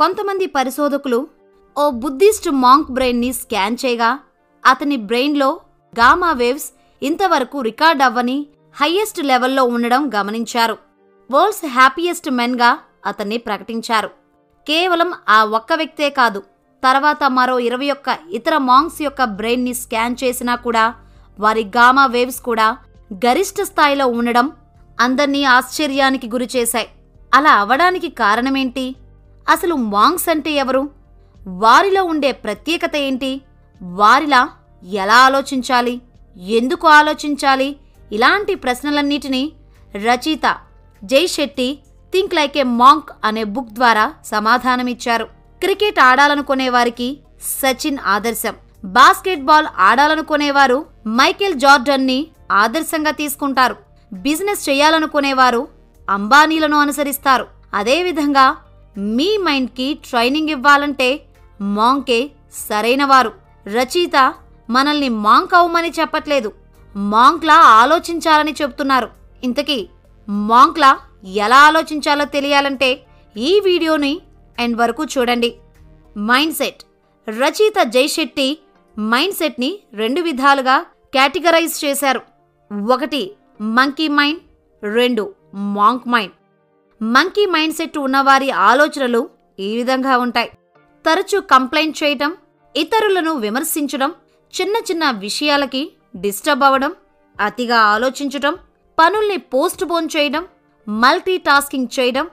కొంతమంది పరిశోధకులు ఓ బుద్ధిస్ట్ మాంక్ బ్రెయిన్ని స్కాన్ చేయగా అతని బ్రెయిన్లో గామా వేవ్స్ ఇంతవరకు రికార్డ్ అవ్వని హయ్యెస్ట్ లెవెల్లో ఉండడం గమనించారు. వరల్డ్స్ హ్యాపీయెస్ట్ మెన్గా అతన్ని ప్రకటించారు. కేవలం ఆ ఒక్క వ్యక్తే కాదు తర్వాత మరో ఇరవై ఒక్క ఇతర మాంగ్స్ యొక్క బ్రెయిన్ని స్కాన్ చేసినా కూడా వారి గామా వేవ్స్ కూడా గరిష్ట స్థాయిలో ఉండడం అందర్నీ ఆశ్చర్యానికి గురిచేశాయి. అలా అవడానికి కారణమేంటి? అసలు మాంగ్స్ అంటే ఎవరు? వారిలో ఉండే ప్రత్యేకత ఏంటి? వారిలా ఎలా ఆలోచించాలి? ఎందుకు ఆలోచించాలి? ఇలాంటి ప్రశ్నలన్నిటినీ రచయిత Jay Shetty think like a monk అనే బుక్ ద్వారా సమాధానమిచ్చారు. క్రికెట్ ఆడాలనుకునే వారికి సచిన్ ఆదర్శం. బాస్కెట్బాల్ ఆడాలనుకునేవారు మైకేల్ జార్డన్ని ఆదర్శంగా తీసుకుంటారు. బిజినెస్ చేయాలనుకునేవారు అంబానీలను అనుసరిస్తారు. అదేవిధంగా మీ మైండ్కి ట్రైనింగ్ ఇవ్వాలంటే మాంకే సరైనవారు రచయిత మనల్ని మాంక్ అవ్వమని చెప్పట్లేదు. మాంక్లా ఆలోచించాలని చెప్తున్నారు. ఇంతకీ మాంక్లా ఎలా ఆలోచించాలో తెలియాలంటే ఈ వీడియోని ఎండ్ వరకు చూడండి. మైండ్ సెట్ రచయిత జైశెట్టి మైండ్ సెట్ని రెండు విధాలుగా కేటగరైజ్ చేశారు. ఒకటి మంకీ మైండ్ రెండు monk mind. Monkey mind set ఉన్నవారి ఆలోచనలు ఈ విధంగా ఉంటాయి. తరచూ కంప్లైంట్ చేయటం ఇతరులను విమర్శించడం చిన్న చిన్న విషయాలకి డిస్టర్బ్ అవ్వడం అతిగా ఆలోచించటం పనుల్ని పోస్ట్ పోన్ చేయడం మల్టీ టాస్కింగ్ చేయడం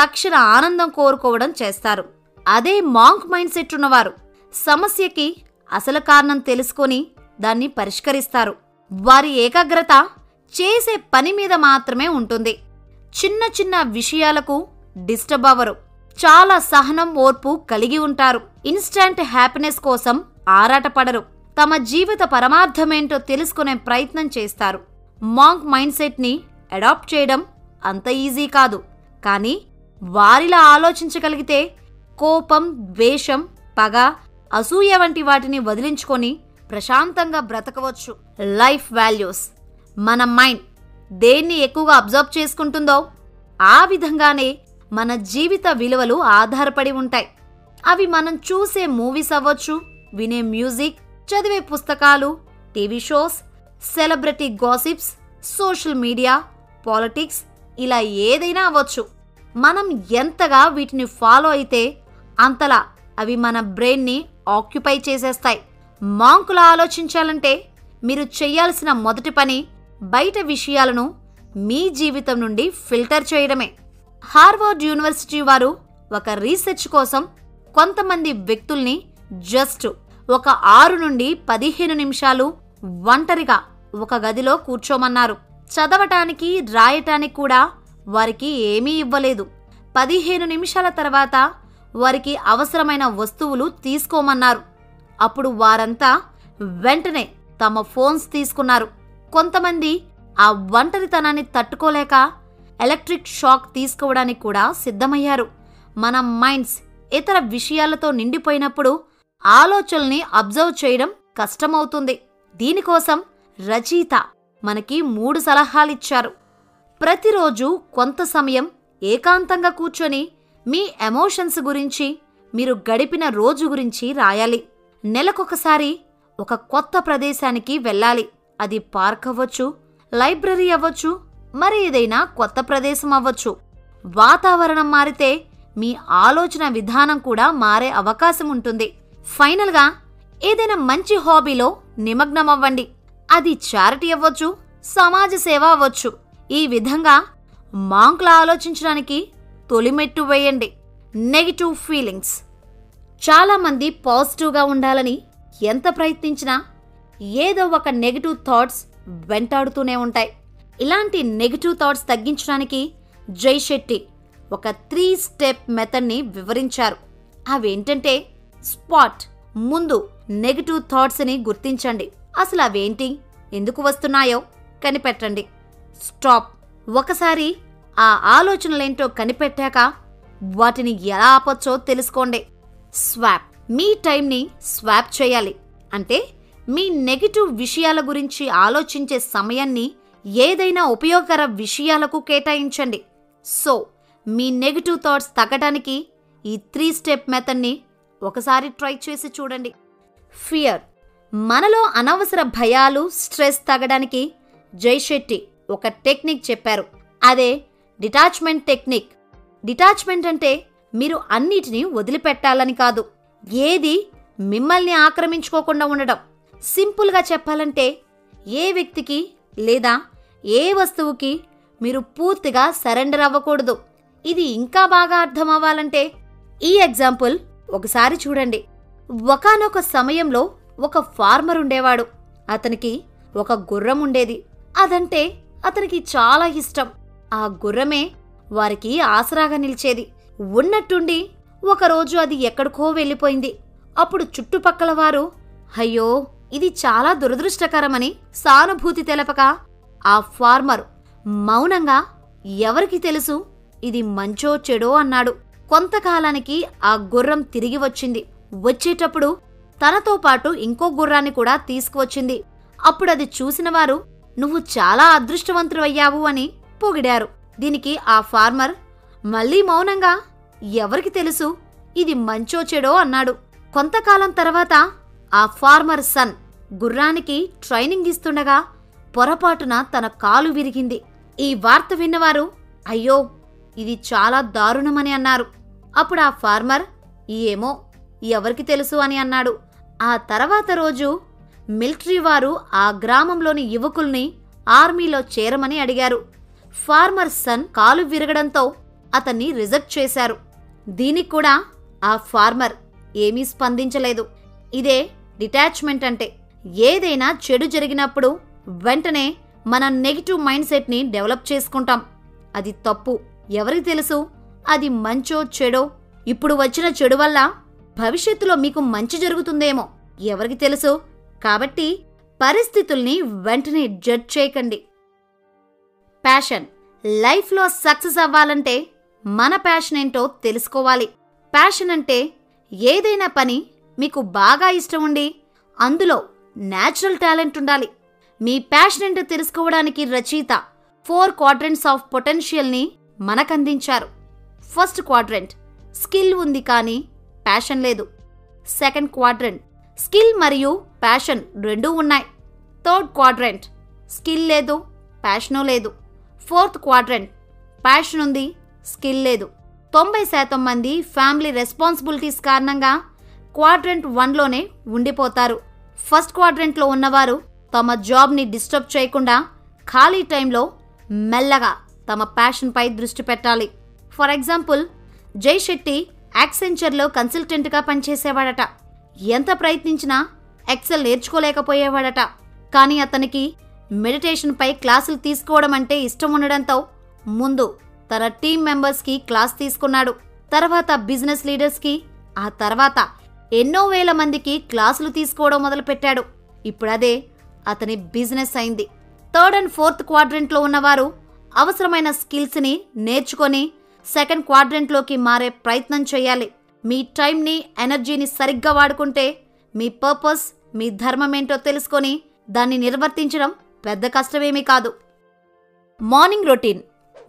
తక్షణ ఆనందం కోరుకోవడం చేస్తారు. అదే మాంక్ మైండ్ సెట్ ఉన్నవారు సమస్యకి అసలు కారణం తెలుసుకొని దాన్ని పరిష్కరిస్తారు. వారి ఏకాగ్రత చేసే పని మీద మాత్రమే ఉంటుంది. చిన్న చిన్న విషయాలకు డిస్టర్బ్ అవ్వరు. చాలా సహనం ఓర్పు కలిగి ఉంటారు. ఇన్స్టంట్ హ్యాపీనెస్ కోసం ఆరాటపడరు. తమ జీవిత పరమార్థమేంటో తెలుసుకునే ప్రయత్నం చేస్తారు. మాంక్ మైండ్ సెట్ని అడాప్ట్ చేయడం అంత ఈజీ కాదు. కానీ వారిలా ఆలోచించగలిగితే కోపం ద్వేషం పగ అసూయ వంటి వాటిని వదిలించుకొని ప్రశాంతంగా బ్రతకవచ్చు. Life values. మన మైండ్. దేన్ని ఎక్కువగా అబ్జర్వ్ చేసుకుంటుందో ఆ విధంగానే మన జీవిత విలువలు ఆధారపడి ఉంటాయి. అవి మనం చూసే మూవీస్ అవ్వచ్చు వినే మ్యూజిక్ చదివే పుస్తకాలు TV shows celebrity gossips social media politics ఇలా ఏదైనా అవ్వచ్చు. మనం ఎంతగా వీటిని ఫాలో అయితే అంతలా అవి మన బ్రెయిన్ని ఆక్యుపై చేసేస్తాయి. మాంకులా ఆలోచించాలంటే మీరు చేయాల్సిన మొదటి పని బయట విషయాలను మీ జీవితం నుండి ఫిల్టర్ చేయడమే. హార్వర్డ్ యూనివర్సిటీ వారు ఒక రీసెర్చ్ కోసం కొంతమంది వ్యక్తుల్ని జస్ట్ ఒక ఆరు నుండి పదిహేను నిమిషాలు ఒంటరిగా ఒక గదిలో కూర్చోమన్నారు. చదవటానికి రాయటానికి కూడా వారికి ఏమీ ఇవ్వలేదు. పదిహేను నిమిషాల తర్వాత వారికి అవసరమైన వస్తువులు తీసుకోమన్నారు. అప్పుడు వారంతా వెంటనే తమ ఫోన్స్ తీసుకున్నారు. కొంతమంది ఆ ఒంటరితనాన్ని తట్టుకోలేక ఎలక్ట్రిక్ షాక్ తీసుకోవడానికి కూడా సిద్ధమయ్యారు. మన మైండ్స్ ఇతర విషయాలతో నిండిపోయినప్పుడు ఆలోచనల్ని అబ్జర్వ్ చేయడం కష్టమవుతుంది. దీనికోసం రచయిత మనకి మూడు సలహాలిచ్చారు. ప్రతిరోజు కొంత సమయం ఏకాంతంగా కూర్చొని మీ ఎమోషన్స్ గురించి మీరు గడిపిన రోజు గురించి రాయాలి. నెలకొకసారి ఒక కొత్త ప్రదేశానికి వెళ్ళాలి. అది పార్క్ అవ్వచ్చు లైబ్రరీ అవ్వచ్చు మరి ఏదైనా కొత్త ప్రదేశం అవ్వచ్చు. వాతావరణం మారితే మీ ఆలోచన విధానం కూడా మారే అవకాశం ఉంటుంది. ఫైనల్గా ఏదైనా మంచి హాబీలో నిమగ్నమవ్వండి. అది చారిటీ అవ్వచ్చు సమాజ సేవ అవ్వచ్చు. ఈ విధంగా మాంకుల ఆలోచించడానికి తొలిమెట్టు వేయండి. Negative feelings. చాలామంది పాజిటివ్గా ఉండాలని ఎంత ప్రయత్నించినా ఏదో ఒక నెగిటివ్ థాట్స్ వెంటాడుతూనే ఉంటాయి. ఇలాంటి నెగిటివ్ థాట్స్ తగ్గించడానికి జై శెట్టి ఒక త్రీ స్టెప్ మెథడ్ని వివరించారు. అవేంటంటే స్పాట్ ముందు నెగిటివ్ థాట్స్ని గుర్తించండి. అసలు అవేంటి? ఎందుకు వస్తున్నాయో కనిపెట్టండి. స్టాప్ ఒకసారి ఆ ఆలోచనలేంటో కనిపెట్టాక వాటిని ఎలా ఆపొచ్చో తెలుసుకోండి. స్వాప్ మీ టైంని స్వాప్ చేయాలి. అంటే మీ నెగిటివ్ విషయాల గురించి ఆలోచించే సమయాన్ని ఏదైనా ఉపయోగకర విషయాలకు కేటాయించండి. సో మీ నెగిటివ్ థాట్స్ తగ్గడానికి ఈ త్రీ స్టెప్ మెథడ్ని ఒకసారి ట్రై చేసి చూడండి. ఫియర్. మనలో అనవసర భయాలు స్ట్రెస్ తగ్గడానికి జైశెట్టి ఒక టెక్నిక్ చెప్పారు. అదే డిటాచ్మెంట్ టెక్నిక్. డిటాచ్మెంట్ అంటే మీరు అన్నిటినీ వదిలిపెట్టాలని కాదు. ఏది మిమ్మల్ని ఆక్రమించుకోకుండా ఉండడం. సింపుల్గా చెప్పాలంటే ఏ వ్యక్తికి లేదా ఏ వస్తువుకి మీరు పూర్తిగా సరెండర్ అవ్వకూడదు. ఇది ఇంకా బాగా అర్థం అవ్వాలంటే ఈ ఎగ్జాంపుల్ ఒకసారి చూడండి. ఒకానొక సమయంలో ఒక ఫార్మర్ ఉండేవాడు. అతనికి ఒక గుర్రం ఉండేది. అదంటే అతనికి చాలా ఇష్టం. ఆ గుర్రమే వారికి ఆసరాగా నిలిచేది. ఉన్నట్టుండి ఒకరోజు అది ఎక్కడికో వెళ్ళిపోయింది. అప్పుడు చుట్టుపక్కల వారు అయ్యో ఇది చాలా దురదృష్టకరమని సానుభూతి తెలపక ఆ ఫార్మర్ మౌనంగా ఎవరికి తెలుసు? ఇది మంచో చెడో? అన్నాడు. కొంతకాలానికి ఆ గుర్రం తిరిగి వచ్చింది. వచ్చేటప్పుడు తనతో పాటు ఇంకో గుర్రాన్ని కూడా తీసుకువచ్చింది. అప్పుడు అది చూసిన వారు నువ్వు చాలా అదృష్టవంతుడయ్యావు అని పొగిడారు. దీనికి ఆ ఫార్మర్ మళ్ళీ మౌనంగా ఎవరికి తెలుసు? ఇది మంచో చెడో? అన్నాడు. కొంతకాలం తర్వాత ఆ ఫార్మర్ సన్ గుర్రానికి ట్రైనింగ్ ఇస్తుండగా పొరపాటున తన కాలు విరిగింది. ఈ వార్త విన్నవారు అయ్యో ఇది చాలా దారుణమని అన్నారు. అప్పుడు ఆ ఫార్మర్ ఏమో ఎవరికి తెలుసు అని అన్నాడు. ఆ తర్వాత రోజు మిలిటరీ వారు ఆ గ్రామంలోని యువకుల్ని ఆర్మీలో చేరమని అడిగారు. ఫార్మర్ సన్ కాలు విరగడంతో అతన్ని రిజెక్ట్ చేశారు. దీనికి కూడా ఆ ఫార్మర్ ఏమీ స్పందించలేదు. ఇదే డిటాచ్మెంట్ అంటే ఏదైనా చెడు జరిగినప్పుడు వెంటనే మన నెగిటివ్ మైండ్ సెట్ని డెవలప్ చేసుకుంటాం. అది తప్పు. ఎవరికి తెలుసు? అది మంచో చెడో? ఇప్పుడు వచ్చిన చెడు వల్ల భవిష్యత్తులో మీకు మంచి జరుగుతుందేమో. ఎవరికి తెలుసు? కాబట్టి పరిస్థితుల్ని వెంటనే జడ్జ్ చేయకండి. ప్యాషన్. లైఫ్లో సక్సెస్ అవ్వాలంటే మన ప్యాషన్ ఏంటో తెలుసుకోవాలి. ప్యాషన్ అంటే ఏదైనా పని మీకు బాగా ఇష్టం ఉండి అందులో నేచురల్ టాలెంట్ ఉండాలి. మీ ప్యాషన్ ఏంటో తెలుసుకోవడానికి రచయిత ఫోర్ క్వాడ్రెంట్స్ ఆఫ్ పొటెన్షియల్ని మనకందించారు. ఫస్ట్ క్వాడ్రెంట్ స్కిల్ ఉంది కానీ ప్యాషన్ లేదు. సెకండ్ క్వాడ్రెంట్ స్కిల్ మరియు ప్యాషన్ రెండూ ఉన్నాయి. థర్డ్ క్వాడ్రెంట్ స్కిల్ లేదు ప్యాషను లేదు. ఫోర్త్ క్వాడ్రెంట్ ప్యాషన్ ఉంది స్కిల్ లేదు. తొంభై శాతం మంది ఫ్యామిలీ రెస్పాన్సిబిలిటీస్ కారణంగా క్వాడ్రెంట్ వన్లోనే ఉండిపోతారు. ఫస్ట్ క్వాడ్రెంట్లో ఉన్నవారు తమ జాబ్ని డిస్టర్బ్ చేయకుండా ఖాళీ టైంలో మెల్లగా తమ ప్యాషన్పై దృష్టి పెట్టాలి. ఫర్ ఎగ్జాంపుల్ జై శెట్టి యాక్సెంచర్లో కన్సల్టెంట్గా పనిచేసేవాడట. ఎంత ప్రయత్నించినా ఎక్సెల్ నేర్చుకోలేకపోయేవాడట. కానీ అతనికి మెడిటేషన్పై క్లాసులు తీసుకోవడం అంటే ఇష్టం ఉండడంతో ముందు తన టీం మెంబర్స్కి క్లాస్ తీసుకున్నాడు. తర్వాత బిజినెస్ లీడర్స్కి ఆ తర్వాత ఎన్నో వేల మందికి క్లాసులు తీసుకోవడం మొదలుపెట్టాడు. ఇప్పుడు అదే అతని బిజినెస్ అయింది. థర్డ్ అండ్ ఫోర్త్ క్వాడ్రెంట్లో ఉన్నవారు అవసరమైన స్కిల్స్ని నేర్చుకొని సెకండ్ క్వాడ్రెంట్లోకి మారే ప్రయత్నం చేయాలి. మీ టైంని ఎనర్జీని సరిగ్గా వాడుకుంటే మీ పర్పస్ మీ ధర్మం ఏంటో తెలుసుకొని దాన్ని నిర్వర్తించడం పెద్ద కష్టమేమీ కాదు. Morning routine.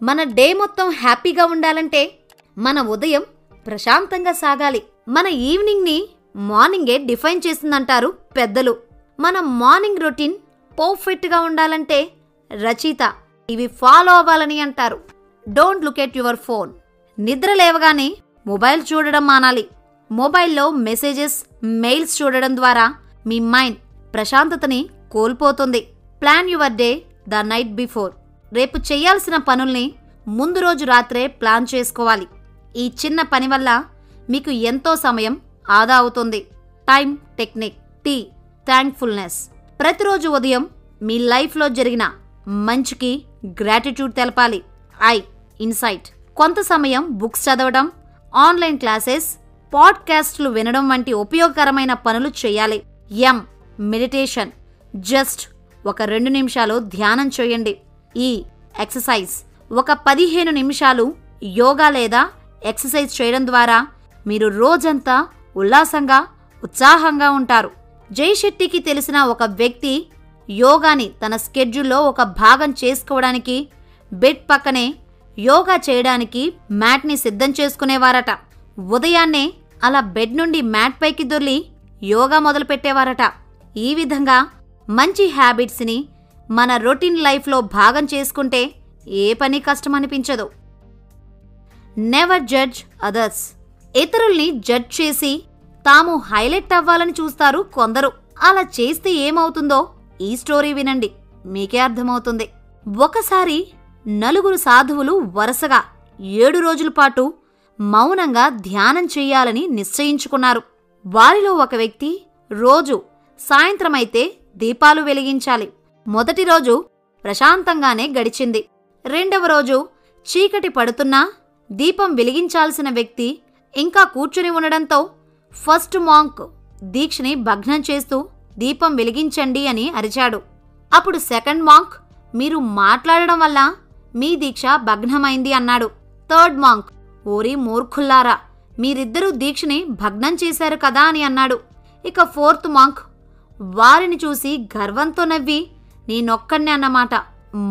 మన డే మొత్తం హ్యాపీగా ఉండాలంటే మన ఉదయం ప్రశాంతంగా సాగాలి. మన ఈవినింగ్ని మార్నింగే డిఫైన్ చేసిందంటారు పెద్దలు. మన మార్నింగ్ రొటీన్ పర్ఫెక్ట్గా ఉండాలంటే రచయిత ఇవి ఫాలో అవ్వాలని అంటారు. Don't look at your phone. నిద్ర లేవగానే మొబైల్ చూడడం మానాలి. మొబైల్లో మెసేజెస్ మెయిల్స్ చూడడం ద్వారా మీ మైండ్ ప్రశాంతతని కోల్పోతుంది. Plan your day the night before. రేపు చేయాల్సిన పనుల్ని ముందు రోజు రాత్రే ప్లాన్ చేసుకోవాలి. ఈ చిన్న పని వల్ల మీకు ఎంతో సమయం ఆదా అవుతుంది. టైం టెక్నిక్ టీ థ్యాంక్ఫుల్నెస్ ప్రతిరోజు ఉదయం మీ లైఫ్లో జరిగిన మంచికి గ్రాటిట్యూడ్ తెలపాలి. ఐ ఇన్సైట్ కొంత సమయం బుక్స్ చదవడం ఆన్లైన్ క్లాసెస్ పాడ్కాస్ట్లు వినడం వంటి ఉపయోగకరమైన పనులు చేయాలి. ఎం మెడిటేషన్ జస్ట్ ఒక రెండు నిమిషాలు ధ్యానం చేయండి. E, ఈ ఎక్సర్సైజ్ ఒక పదిహేను నిమిషాలు యోగా లేదా ఎక్సర్సైజ్ చేయడం ద్వారా మీరు రోజంతా ఉల్లాసంగా ఉత్సాహంగా ఉంటారు. జైశెట్టికి తెలిసిన ఒక వ్యక్తి యోగాని తన స్కెడ్యూల్లో ఒక భాగం చేసుకోవడానికి బెడ్ పక్కనే యోగా చేయడానికి మ్యాట్ని సిద్ధం చేసుకునేవారట. ఉదయాన్నే అలా బెడ్ నుండి మ్యాట్ పైకి దొర్లి యోగా మొదలుపెట్టేవారట. ఈ విధంగా మంచి హ్యాబిట్స్ని మన రొటీన్ లైఫ్లో భాగం చేసుకుంటే ఏ పని కష్టమనిపించదు. నెవర్ జడ్జ్ అదర్స్ ఇతరుల్ని జడ్జ్ చేసి తాము హైలైట్ అవ్వాలని చూస్తారు కొందరు. అలా చేస్తే ఏమవుతుందో ఈ స్టోరీ వినండి. మీకే అర్థమవుతుంది. ఒకసారి నలుగురు సాధువులు వరుసగా ఏడు రోజుల పాటు మౌనంగా ధ్యానం చెయ్యాలని నిశ్చయించుకున్నారు. వారిలో ఒక వ్యక్తి రోజు సాయంత్రమైతే దీపాలు వెలిగించాలి. మొదటి రోజు ప్రశాంతంగానే గడిచింది. రెండవ రోజు చీకటి పడుతున్నా దీపం వెలిగించాల్సిన వ్యక్తి ఇంకా కూర్చుని ఉండడంతో ఫస్ట్ మాంక్ దీక్షని భగ్నం చేస్తూ దీపం వెలిగించండి అని అరిచాడు. అప్పుడు సెకండ్ మాంక్ మీరు మాట్లాడడం వల్ల మీ దీక్ష భగ్నమైంది అన్నాడు. థర్డ్ మాంక్ ఓరి మూర్ఖుల్లారా మీరిద్దరూ దీక్షని భగ్నం చేశారు కదా అని అన్నాడు. ఇక ఫోర్త్ మాంక్ వారిని చూసి గర్వంతో నవ్వి నేనొక్కడిని అన్నమాట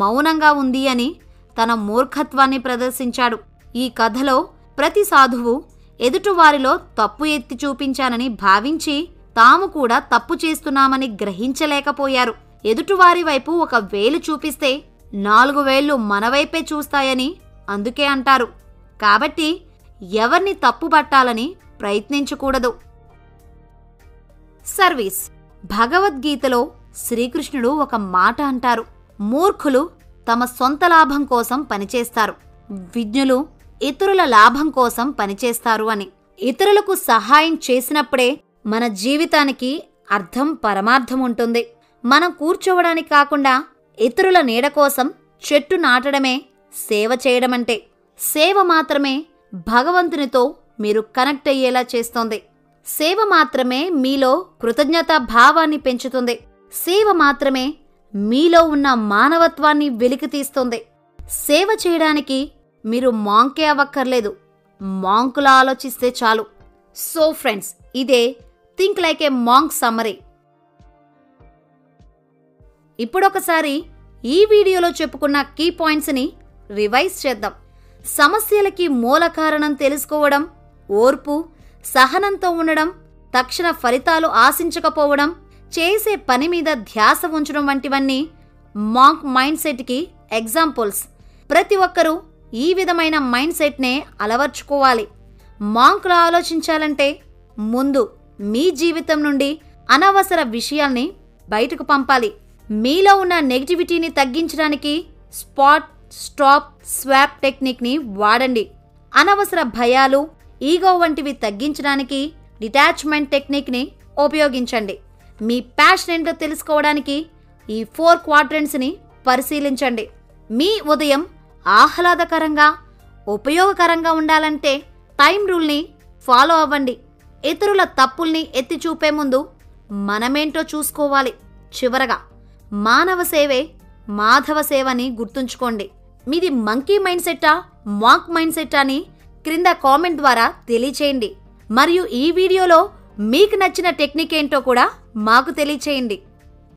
మౌనంగా ఉంది అని తన మూర్ఖత్వాన్ని ప్రదర్శించాడు. ఈ కథలో ప్రతి సాధువు ఎదుటివారిలో తప్పు ఎత్తి చూపించానని భావించి తాము కూడా తప్పు చేస్తున్నామని గ్రహించలేకపోయారు. ఎదుటివారి వైపు ఒక వేలు చూపిస్తే నాలుగు వేళ్ళు మనవైపే చూస్తాయని అందుకే అంటారు. కాబట్టి ఎవరిని తప్పుపట్టాలని ప్రయత్నించకూడదు. సర్వీస్. భగవద్గీతలో శ్రీకృష్ణుడు ఒక మాట అంటారు. మూర్ఖులు తమ సొంత లాభం కోసం పనిచేస్తారు. విజ్ఞులు ఇతరుల లాభం కోసం పనిచేస్తారు అని. ఇతరులకు సహాయం చేసినప్పుడే మన జీవితానికి అర్థం పరమార్థం ఉంటుంది. మనం కూర్చోవడానికి కాకుండా ఇతరుల నీడ కోసం చెట్టు నాటడమే సేవ చేయడమంటే. సేవ మాత్రమే భగవంతునితో మీరు కనెక్ట్ అయ్యేలా చేస్తోంది. సేవ మాత్రమే మీలో కృతజ్ఞతా భావాన్ని పెంచుతుంది. సేవ మాత్రమే మీలో ఉన్న మానవత్వాన్ని వెలికితీస్తుంది. సేవ చేయడానికి మీరు మాంకే అవ్వక్కర్లేదు. మాంకులా ఆలోచిస్తే చాలు. సో ఫ్రెండ్స్ ఇదే think like a monk summary. ఇప్పుడొకసారి ఈ వీడియోలో చెప్పుకున్న కీ పాయింట్స్ని రివైజ్ చేద్దాం. సమస్యలకి మూల కారణం తెలుసుకోవడం ఓర్పు సహనంతో ఉండడం తక్షణ ఫలితాలు ఆశించకపోవడం చేసే పని మీద ధ్యాస ఉంచడం వంటివన్నీ మాంక్ మైండ్ సెట్కి ఎగ్జాంపుల్స్. ప్రతి ఒక్కరూ ఈ విధమైన మైండ్ సెట్నే అలవర్చుకోవాలి. మాంక్లో ఆలోచించాలంటే ముందు మీ జీవితం నుండి అనవసర విషయాల్ని బయటకు పంపాలి. మీలో ఉన్న నెగిటివిటీని తగ్గించడానికి స్పాట్ స్టాప్ స్వాప్ టెక్నిక్ని వాడండి. అనవసర భయాలు ఈగో వంటివి తగ్గించడానికి డిటాచ్మెంట్ టెక్నిక్ని ఉపయోగించండి. మీ ప్యాషన్ ఏంటో తెలుసుకోవడానికి ఈ ఫోర్ క్వాడ్రెంట్స్ని పరిశీలించండి. మీ ఉదయం ఆహ్లాదకరంగా ఉపయోగకరంగా ఉండాలంటే టైం రూల్ని ఫాలో అవ్వండి. ఇతరుల తప్పుల్ని ఎత్తి చూపే ముందు మనమేంటో చూసుకోవాలి చివరగా. మానవ సేవే మాధవ సేవని గుర్తుంచుకోండి. మీది మంకీ మైండ్ సెట్టా మాక్ మైండ్ సెట్ అని క్రింద కామెంట్ ద్వారా తెలియచేయండి. మరియు ఈ వీడియోలో మీకు నచ్చిన టెక్నిక్ ఏంటో కూడా మాకు తెలియచేయండి.